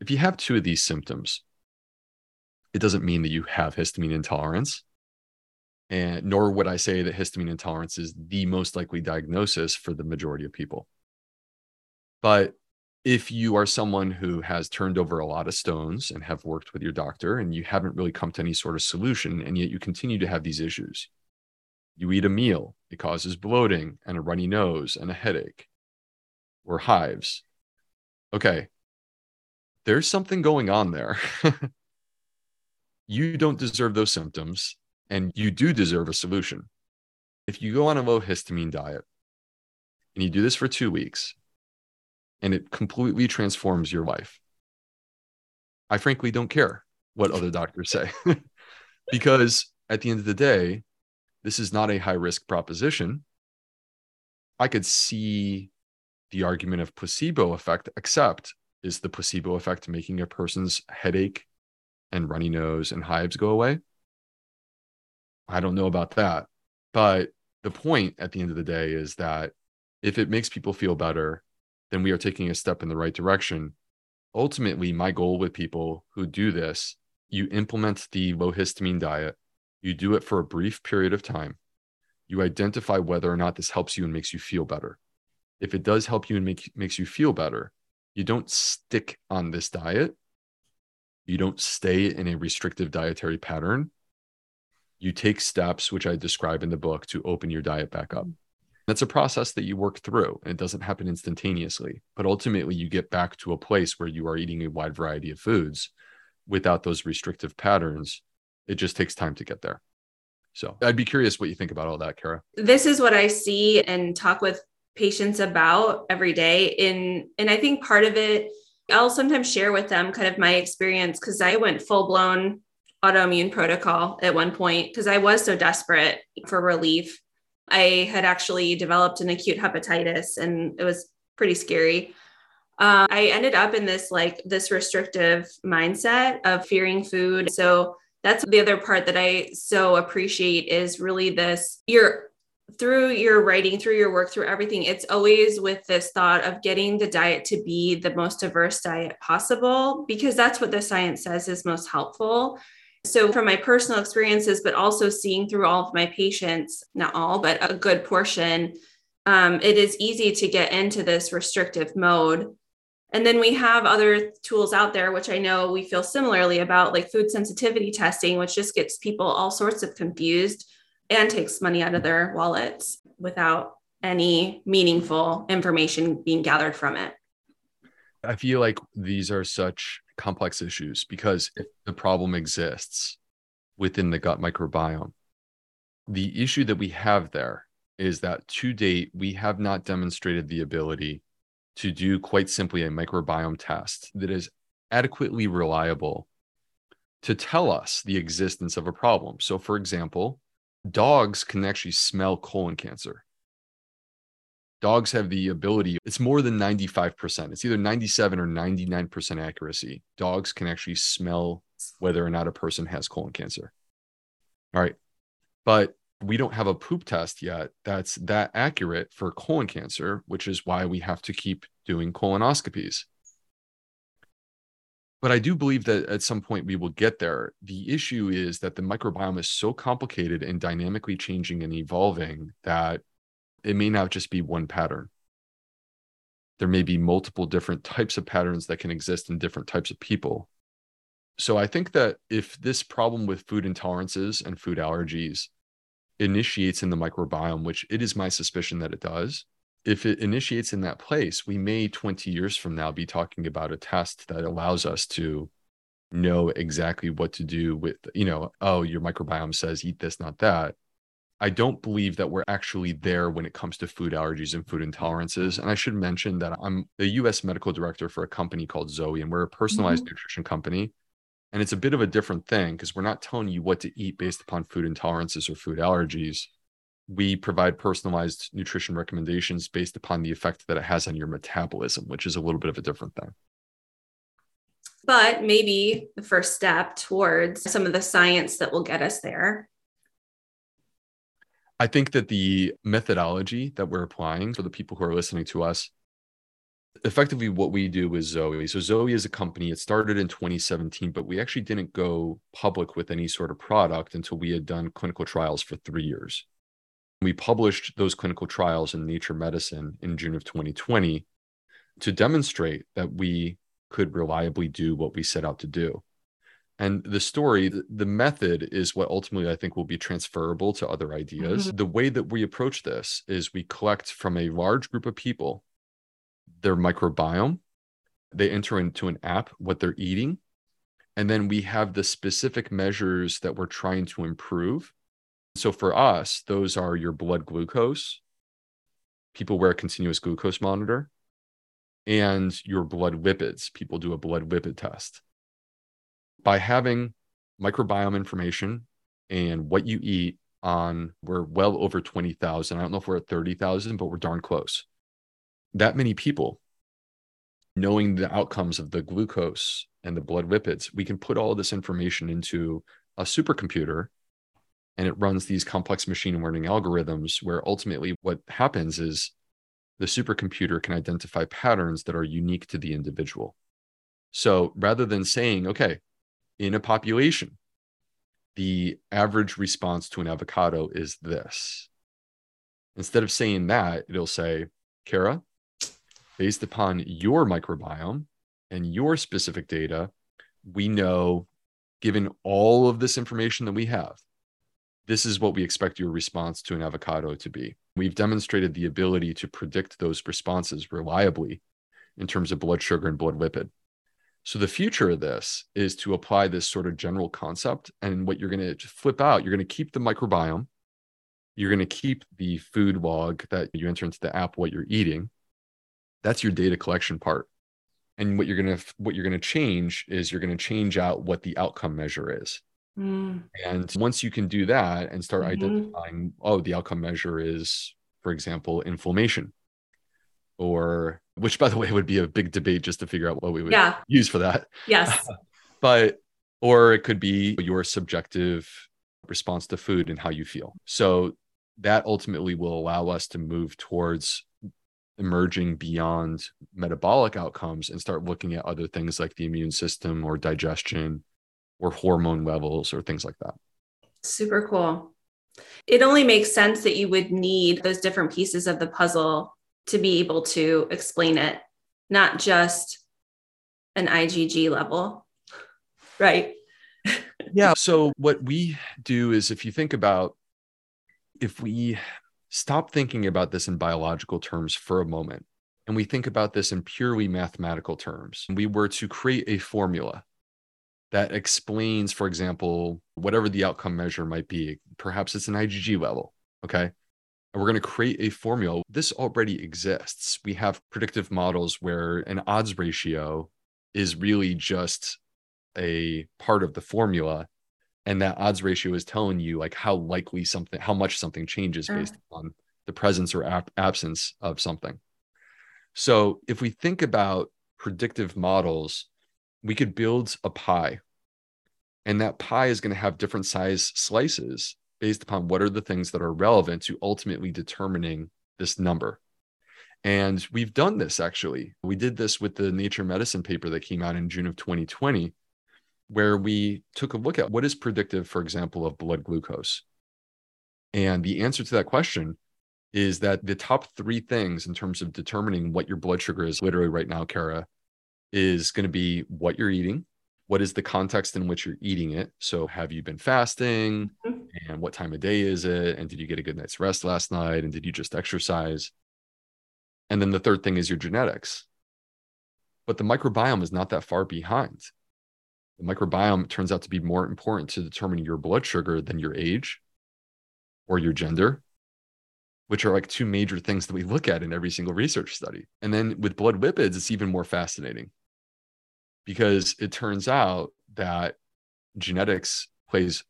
if you have two of these symptoms, it doesn't mean that you have histamine intolerance. And nor would I say that histamine intolerance is the most likely diagnosis for the majority of people. But if you are someone who has turned over a lot of stones and have worked with your doctor and you haven't really come to any sort of solution, and yet you continue to have these issues, you eat a meal, it causes bloating and a runny nose and a headache or hives. Okay, there's something going on there. you don't deserve those symptoms and you do deserve a solution. If you go on a low histamine diet and you do this for two weeks and it completely transforms your life, I frankly don't care what other doctors say because at the end of the day, this is not a high risk proposition. I could see the argument of placebo effect, except is the placebo effect making a person's headache and runny nose and hives go away? I don't know about that. But the point at the end of the day is that if it makes people feel better, then we are taking a step in the right direction. Ultimately, my goal with people who do this, you implement the low histamine diet, you do it for a brief period of time. You identify whether or not this helps you and makes you feel better. If it does help you and make, makes you feel better, you don't stick on this diet. You don't stay in a restrictive dietary pattern. You take steps, which I describe in the book, to open your diet back up. Mm-hmm. That's a process that you work through, and it doesn't happen instantaneously. But ultimately, you get back to a place where you are eating a wide variety of foods without those restrictive patterns. It just takes time to get there. So I'd be curious what you think about all that, Kara. This is what I see and talk with patients about every day in and i think part of it i'll sometimes share with them kind of my experience because i went full blown autoimmune protocol at one point because i was so desperate for relief i had actually developed an acute hepatitis and it was pretty scary. Um, I ended up in this like this restrictive mindset of fearing food. So that's the other part that I so appreciate is really this you're through your writing, through your work, through everything, it's always with this thought of getting the diet to be the most diverse diet possible, because that's what the science says is most helpful. So, from my personal experiences, but also seeing through all of my patients, not all, but a good portion, um, it is easy to get into this restrictive mode and then we have other tools out there, which I know we feel similarly about, like food sensitivity testing, which just gets people all sorts of confused and takes money out of their wallets without any meaningful information being gathered from it. I feel like these are such complex issues because if the problem exists within the gut microbiome, the issue that we have there is that to date, we have not demonstrated the ability to do quite simply a microbiome test that is adequately reliable to tell us the existence of a problem. So, for example, dogs can actually smell colon cancer. Dogs have the ability, it's more than 95%. It's either 97 or 99% accuracy. Dogs can actually smell whether or not a person has colon cancer. All right. But we don't have a poop test yet that's that accurate for colon cancer, which is why we have to keep doing colonoscopies. But I do believe that at some point we will get there. The issue is that the microbiome is so complicated and dynamically changing and evolving that it may not just be one pattern. There may be multiple different types of patterns that can exist in different types of people. So I think that if this problem with food intolerances and food allergies initiates in the microbiome, which it is my suspicion that it does, if it initiates in that place, we may 20 years from now be talking about a test that allows us to know exactly what to do with, you know, oh, your microbiome says eat this, not that. I don't believe that we're actually there when it comes to food allergies and food intolerances. And I should mention that I'm the US medical director for a company called Zoe, and we're a personalized mm-hmm. nutrition company. And it's a bit of a different thing because we're not telling you what to eat based upon food intolerances or food allergies. We provide personalized nutrition recommendations based upon the effect that it has on your metabolism, which is a little bit of a different thing. But maybe the first step towards some of the science that will get us there. I think that the methodology that we're applying for the people who are listening to us effectively what we do with Zoe. So Zoe is a company. It started in 2017, but we actually didn't go public with any sort of product until we had done clinical trials for three years. We published those clinical trials in Nature Medicine in June of 2020 to demonstrate that we could reliably do what we set out to do. And the story, the method is what ultimately I think will be transferable to other ideas. Mm-hmm. The way that we approach this is we collect from a large group of people their microbiome. They enter into an app what they're eating. And then we have the specific measures that we're trying to improve. So for us, those are your blood glucose. People wear a continuous glucose monitor and your blood lipids. People do a blood lipid test. By having microbiome information and what you eat on, we're well over 20,000. I don't know if we're at 30,000, but we're darn close that many people knowing the outcomes of the glucose and the blood lipids, we can put all this information into a supercomputer and it runs these complex machine learning algorithms where ultimately what happens is the supercomputer can identify patterns that are unique to the individual. So rather than saying, okay, in a population, the average response to an avocado is this. Instead of saying that, it'll say, Kara, based upon your microbiome and your specific data, we know, given all of this information that we have, this is what we expect your response to an avocado to be. We've demonstrated the ability to predict those responses reliably in terms of blood sugar and blood lipid. So the future of this is to apply this sort of general concept. And what you're going to flip out, you're going to keep the microbiome. You're going to keep the food log that you enter into the app, what you're eating that's your data collection part and what you're going to what you're going to change is you're going to change out what the outcome measure is mm. and once you can do that and start mm-hmm. identifying oh the outcome measure is for example inflammation or which by the way would be a big debate just to figure out what we would Yeah. use for that. Yes. but or it could be your subjective response to food and how you feel. So that ultimately will allow us to move towards emerging beyond metabolic outcomes and start looking at other things like the immune system or digestion or hormone levels or things like that. Super cool. It only makes sense that you would need those different pieces of the puzzle to be able to explain it, not just an IgG level. Right. yeah. So, what we do is if you think about if we stop thinking about this in biological terms for a moment and we think about this in purely mathematical terms, we were to create a formula that explains, for example, whatever the outcome measure might be. Perhaps it's an IgG level. Okay. And we're going to create a formula. This already exists. We have predictive models where an odds ratio is really just a part of the formula and that odds ratio is telling you like how likely something how much something changes based on the presence or ab- absence of something so if we think about predictive models we could build a pie and that pie is going to have different size slices based upon what are the things that are relevant to ultimately determining this number and we've done this actually we did this with the nature medicine paper that came out in june of 2020 where we took a look at what is predictive, for example, of blood glucose. And the answer to that question is that the top three things in terms of determining what your blood sugar is literally right now, Kara, is going to be what you're eating, what is the context in which you're eating it. So, have you been fasting? Mm-hmm. And what time of day is it? And did you get a good night's rest last night? And did you just exercise? And then the third thing is your genetics. But the microbiome is not that far behind the microbiome turns out to be more important to determine your blood sugar than your age or your gender, which are like two major things that we look at in every single research study. And then with blood lipids, it's even more fascinating because it turns out that genetics plays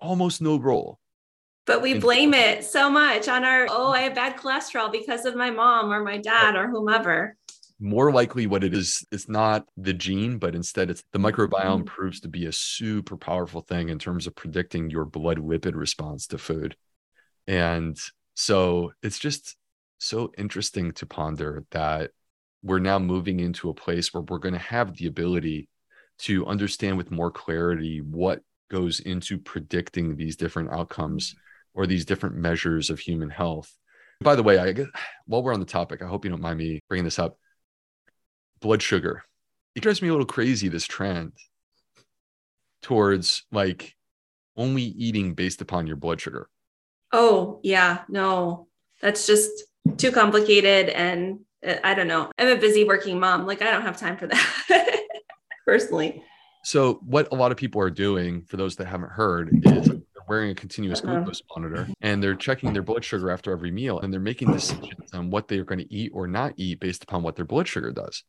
almost no role. But we blame it so much on our, oh, I have bad cholesterol because of my mom or my dad or whomever more likely what it is it's not the gene but instead it's the microbiome mm-hmm. proves to be a super powerful thing in terms of predicting your blood lipid response to food and so it's just so interesting to ponder that we're now moving into a place where we're going to have the ability to understand with more clarity what goes into predicting these different outcomes or these different measures of human health by the way i while we're on the topic i hope you don't mind me bringing this up blood sugar. It drives me a little crazy, this trend towards like only eating based upon your blood sugar. Oh, yeah. No, that's just too complicated. And I don't know. I'm a busy working mom. Like, I don't have time for that personally. So, what a lot of people are doing, for those that haven't heard, is they're wearing a continuous uh-huh. glucose monitor and they're checking their blood sugar after every meal and they're making decisions on what they're going to eat or not eat based upon what their blood sugar does.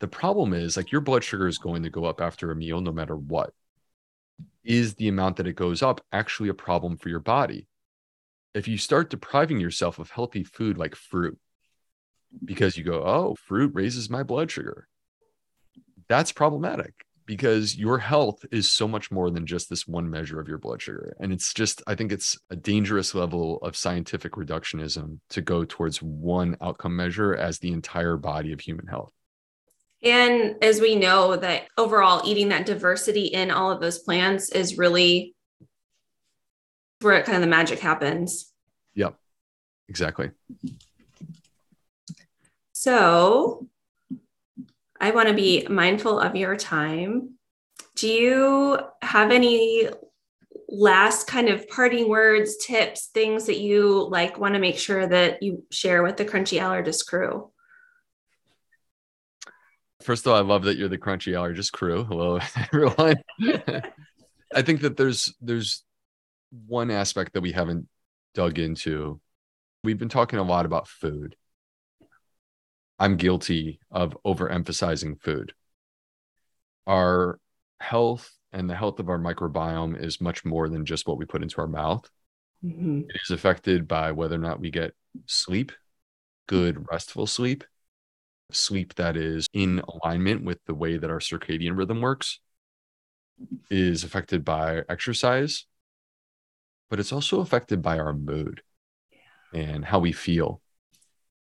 The problem is like your blood sugar is going to go up after a meal no matter what. Is the amount that it goes up actually a problem for your body? If you start depriving yourself of healthy food like fruit, because you go, oh, fruit raises my blood sugar, that's problematic because your health is so much more than just this one measure of your blood sugar. And it's just, I think it's a dangerous level of scientific reductionism to go towards one outcome measure as the entire body of human health. And as we know that overall eating that diversity in all of those plants is really where kind of the magic happens. Yep. Exactly. So I want to be mindful of your time. Do you have any last kind of parting words, tips, things that you like want to make sure that you share with the Crunchy Allergist crew? First of all, I love that you're the Crunchy Allergist crew. Hello, everyone. I think that there's there's one aspect that we haven't dug into. We've been talking a lot about food. I'm guilty of overemphasizing food. Our health and the health of our microbiome is much more than just what we put into our mouth. Mm-hmm. It is affected by whether or not we get sleep, good, restful sleep, sleep that is in alignment with the way that our circadian rhythm works, is affected by exercise, but it's also affected by our mood and how we feel.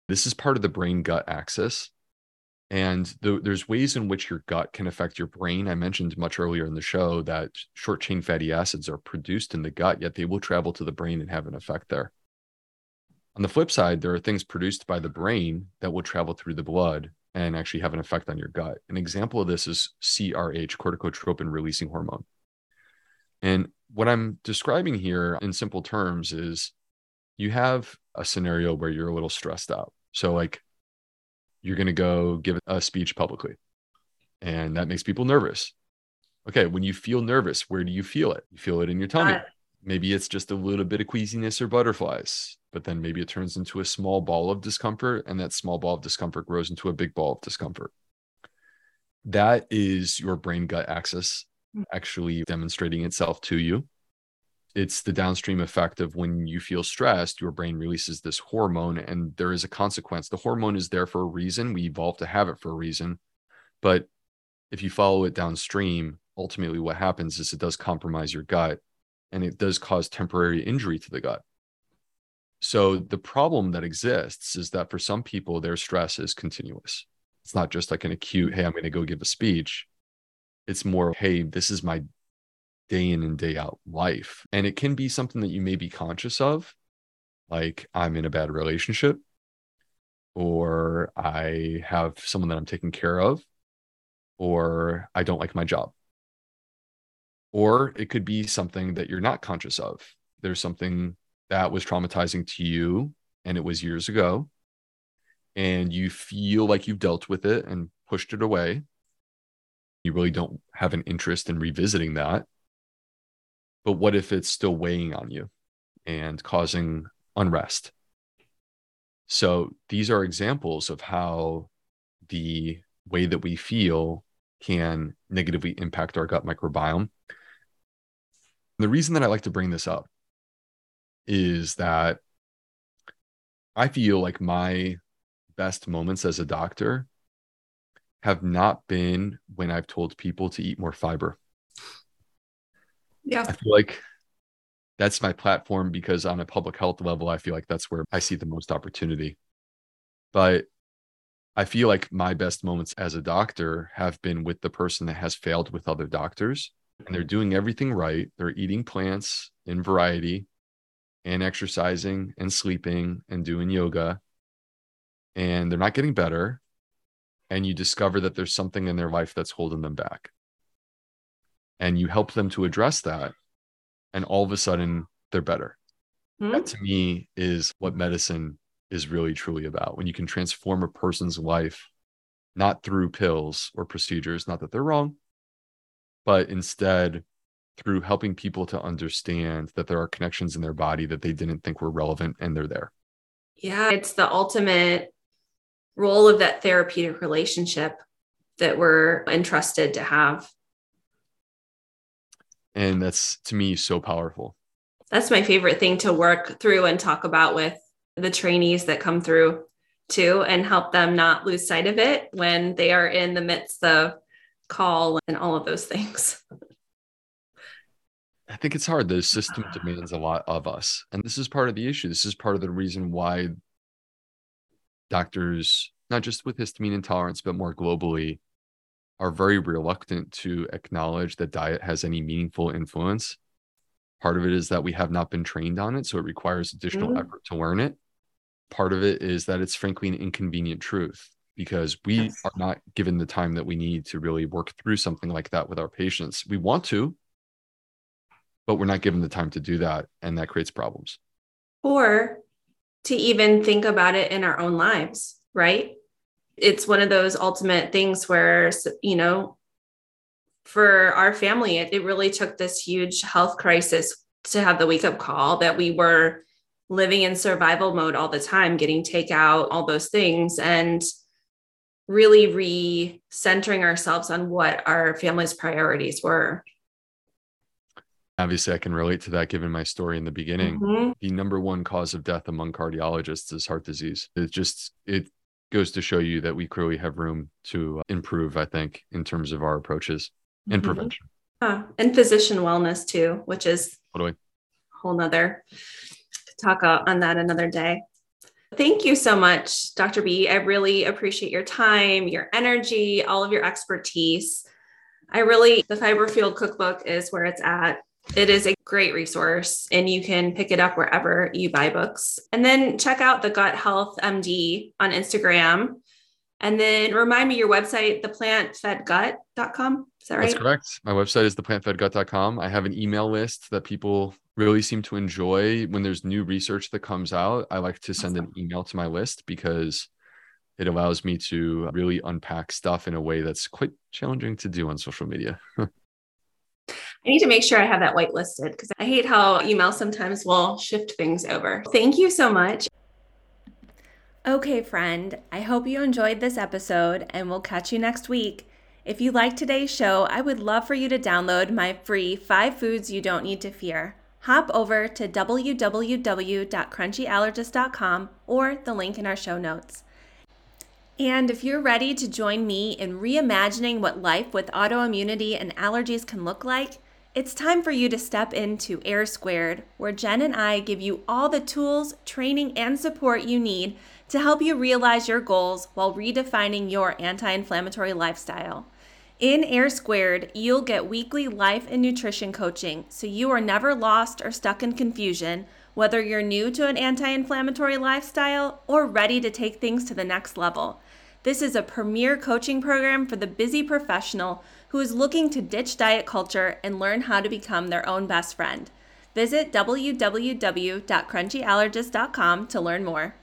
This is part of the brain gut axis. And the, there's ways in which your gut can affect your brain. I mentioned much earlier in the show that short chain fatty acids are produced in the gut, yet they will travel to the brain and have an effect there. On the flip side, there are things produced by the brain that will travel through the blood and actually have an effect on your gut. An example of this is CRH, corticotropin releasing hormone. And what I'm describing here in simple terms is you have a scenario where you're a little stressed out. So, like, you're going to go give a speech publicly, and that makes people nervous. Okay, when you feel nervous, where do you feel it? You feel it in your tummy. Uh, maybe it's just a little bit of queasiness or butterflies but then maybe it turns into a small ball of discomfort and that small ball of discomfort grows into a big ball of discomfort that is your brain gut axis hmm. actually demonstrating itself to you it's the downstream effect of when you feel stressed your brain releases this hormone and there is a consequence the hormone is there for a reason we evolved to have it for a reason but if you follow it downstream ultimately what happens is it does compromise your gut and it does cause temporary injury to the gut. So the problem that exists is that for some people, their stress is continuous. It's not just like an acute, hey, I'm going to go give a speech. It's more, hey, this is my day in and day out life. And it can be something that you may be conscious of, like I'm in a bad relationship, or I have someone that I'm taking care of, or I don't like my job. Or it could be something that you're not conscious of. There's something that was traumatizing to you and it was years ago. And you feel like you've dealt with it and pushed it away. You really don't have an interest in revisiting that. But what if it's still weighing on you and causing unrest? So these are examples of how the way that we feel can negatively impact our gut microbiome the reason that I like to bring this up is that I feel like my best moments as a doctor have not been when I've told people to eat more fiber. Yeah. I feel like that's my platform because on a public health level, I feel like that's where I see the most opportunity. But I feel like my best moments as a doctor have been with the person that has failed with other doctors and they're doing everything right. They're eating plants in variety and exercising and sleeping and doing yoga. And they're not getting better. And you discover that there's something in their life that's holding them back. And you help them to address that. And all of a sudden, they're better. Mm-hmm. That to me is what medicine is really truly about. When you can transform a person's life, not through pills or procedures, not that they're wrong, but instead through helping people to understand that there are connections in their body that they didn't think were relevant and they're there. Yeah, it's the ultimate role of that therapeutic relationship that we're entrusted to have. And that's to me so powerful. That's my favorite thing to work through and talk about with the trainees that come through too and help them not lose sight of it when they are in the midst of call and all of those things. I think it's hard. The system demands a lot of us. And this is part of the issue. This is part of the reason why doctors, not just with histamine intolerance, but more globally, are very reluctant to acknowledge that diet has any meaningful influence. Part of it is that we have not been trained on it. So it requires additional mm-hmm. effort to learn it. Part of it is that it's frankly an inconvenient truth because we yes. are not given the time that we need to really work through something like that with our patients. We want to, but we're not given the time to do that. And that creates problems. Or to even think about it in our own lives, right? It's one of those ultimate things where, you know, for our family, it, it really took this huge health crisis to have the wake up call that we were living in survival mode all the time, getting takeout, all those things. And really re-centering ourselves on what our family's priorities were obviously I can relate to that given my story in the beginning. Mm-hmm. The number one cause of death among cardiologists is heart disease. It just it goes to show you that we clearly have room to improve, I think, in terms of our approaches and mm-hmm. prevention. and physician wellness too, which is totally. a whole nother talk on that another day. Thank you so much, Dr. B. I really appreciate your time, your energy, all of your expertise. I really, the Fiber Fueled Cookbook is where it's at. It is a great resource and you can pick it up wherever you buy books. And then check out the Gut Health MD on Instagram. And then remind me your website, theplantfedgut.com. Is that right? That's correct. My website is theplantfedgut.com. I have an email list that people really seem to enjoy when there's new research that comes out. I like to send awesome. an email to my list because it allows me to really unpack stuff in a way that's quite challenging to do on social media. I need to make sure I have that whitelisted because I hate how email sometimes will shift things over. Thank you so much. Okay, friend, I hope you enjoyed this episode and we'll catch you next week. If you liked today's show, I would love for you to download my free Five Foods You Don't Need to Fear. Hop over to www.crunchyallergist.com or the link in our show notes. And if you're ready to join me in reimagining what life with autoimmunity and allergies can look like, it's time for you to step into Air Squared, where Jen and I give you all the tools, training, and support you need to help you realize your goals while redefining your anti inflammatory lifestyle. In Air Squared, you'll get weekly life and nutrition coaching so you are never lost or stuck in confusion, whether you're new to an anti inflammatory lifestyle or ready to take things to the next level. This is a premier coaching program for the busy professional who is looking to ditch diet culture and learn how to become their own best friend. Visit www.crunchyallergist.com to learn more.